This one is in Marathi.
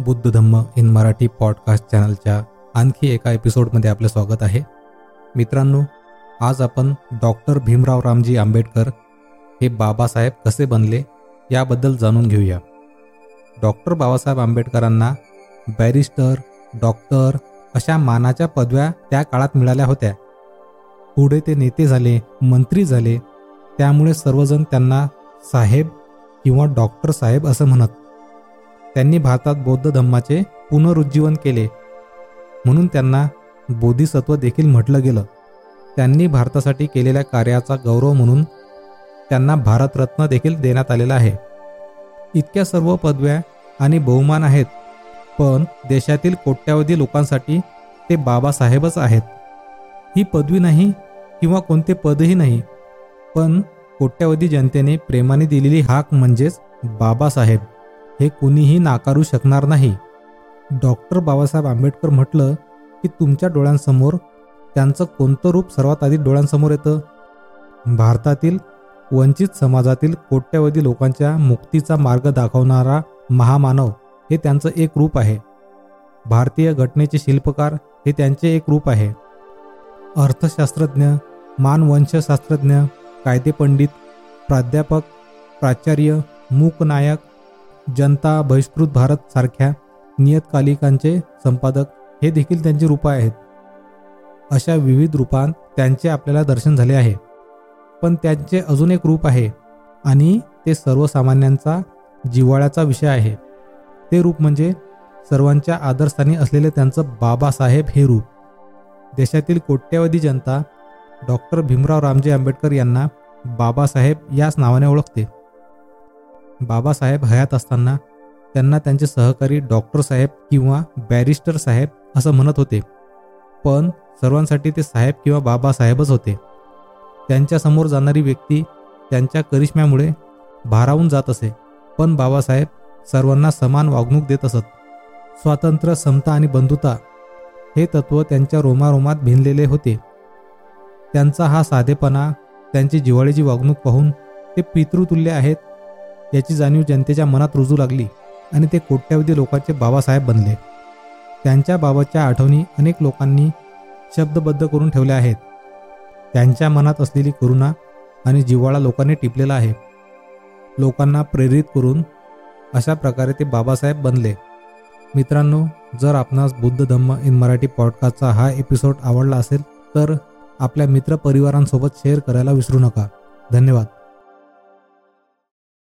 बुद्ध धम्म इन मराठी पॉडकास्ट चॅनलच्या आणखी एका एपिसोडमध्ये आपलं स्वागत आहे. मित्रांनो आज आपण डॉक्टर भीमराव रामजी आंबेडकर हे बाबासाहेब कसे बनले याबद्दल जाणून घेऊया. डॉक्टर बाबासाहेब आंबेडकरांना बॅरिस्टर डॉक्टर अशा मानाच्या पदव्या त्या काळात मिळाल्या होत्या. पुढे ते नेते झाले मंत्री झाले त्यामुळे सर्वजण त्यांना साहेब किंवा डॉक्टर साहेब असं म्हणत. त्यांनी भारतात बौद्ध धम्माचे पुनरुज्जीवन केले. म्हणून त्यांना बोधिसत्व देखील म्हटलं गेलं. त्यांनी भारतासाठी केलेल्या कार्याचा गौरव म्हणून त्यांना भारतरत्न देखील देण्यात आलेला आहे. इतक्या सर्व पदव्या आणि बहुमान आहेत पण देशातील कोट्यावधी लोकांसाठी ते बाबासाहेबच आहेत. ही पदवी नाही किंवा कोणते पदही नाही पण कोट्यावधी जनतेने प्रेमाने दिलेली हाक म्हणजेच बाबासाहेब. हे कुणीही नाकारू शकणार नाही. डॉक्टर बाबासाहेब आंबेडकर म्हटलं की तुमच्या डोळ्यांसमोर त्यांचं कोणतं रूप सर्वात आधी डोळ्यांसमोर येतं? भारतातील वंचित समाजातील कोट्यवधी लोकांच्या मुक्तीचा मार्ग दाखवणारा महामानव हे त्यांचं एक रूप आहे. भारतीय घटनेचे शिल्पकार हे त्यांचे एक रूप आहे. अर्थशास्त्रज्ञ मानवंशशास्त्रज्ञ कायदेपंडित प्राध्यापक प्राचार्य मूकनायक जनता बहिष्कृत भारत सारख्या नियतकालिकांचे संपादक हे देखील त्यांचे रूपं आहेत. अशा विविध रूपांत त्यांचे आपल्याला दर्शन झाले आहे. पण त्यांचे अजून एक रूप आहे आणि ते सर्वसामान्यांचा जिव्हाळ्याचा विषय आहे. ते रूप म्हणजे सर्वांच्या आदरस्थानी असलेले त्यांचं बाबासाहेब हे रूप. देशातील कोट्यवधी जनता डॉक्टर भीमराव रामजी आंबेडकर यांना बाबासाहेब याच नावाने ओळखते. बाबासाहेब हयात असताना त्यांना त्यांचे सहकारी डॉक्टर साहेब किंवा बॅरिस्टर साहेब असं म्हणत होते. पण सर्वांसाठी ते साहेब किंवा बाबासाहेबच होते. त्यांच्यासमोर जाणारी व्यक्ती त्यांच्या करिश्म्यामुळे भारावून जात असे. पण बाबासाहेब सर्वांना समान वागणूक देत असत. स्वातंत्र्य समता आणि बंधुता हे तत्व त्यांच्या रोमारोमात भिनलेले होते. त्यांचा हा साधेपणा त्यांची जिव्हाळ्याची वागणूक पाहून ते पितृतुल्य आहेत याची जाणीव जनतेच्या मनात रुजू लागली आणि ते कोट्यावधी लोकांचे बाबासाहेब बनले. त्यांच्या बाबाच्या आठवणी अनेक लोकांनी शब्दबद्ध करून ठेवल्या आहेत. त्यांच्या मनात असलेली करुणा आणि जिव्हाळा लोकांनी टिपलेला आहे. लोकांना प्रेरित करून अशा प्रकारे ते बाबासाहेब बनले. मित्रांनो जर आपणास बुद्ध धम्म इन मराठी पॉडकास्टचा हा एपिसोड आवडला असेल तर आपल्या मित्रपरिवारांसोबत शेअर करायला विसरू नका. धन्यवाद.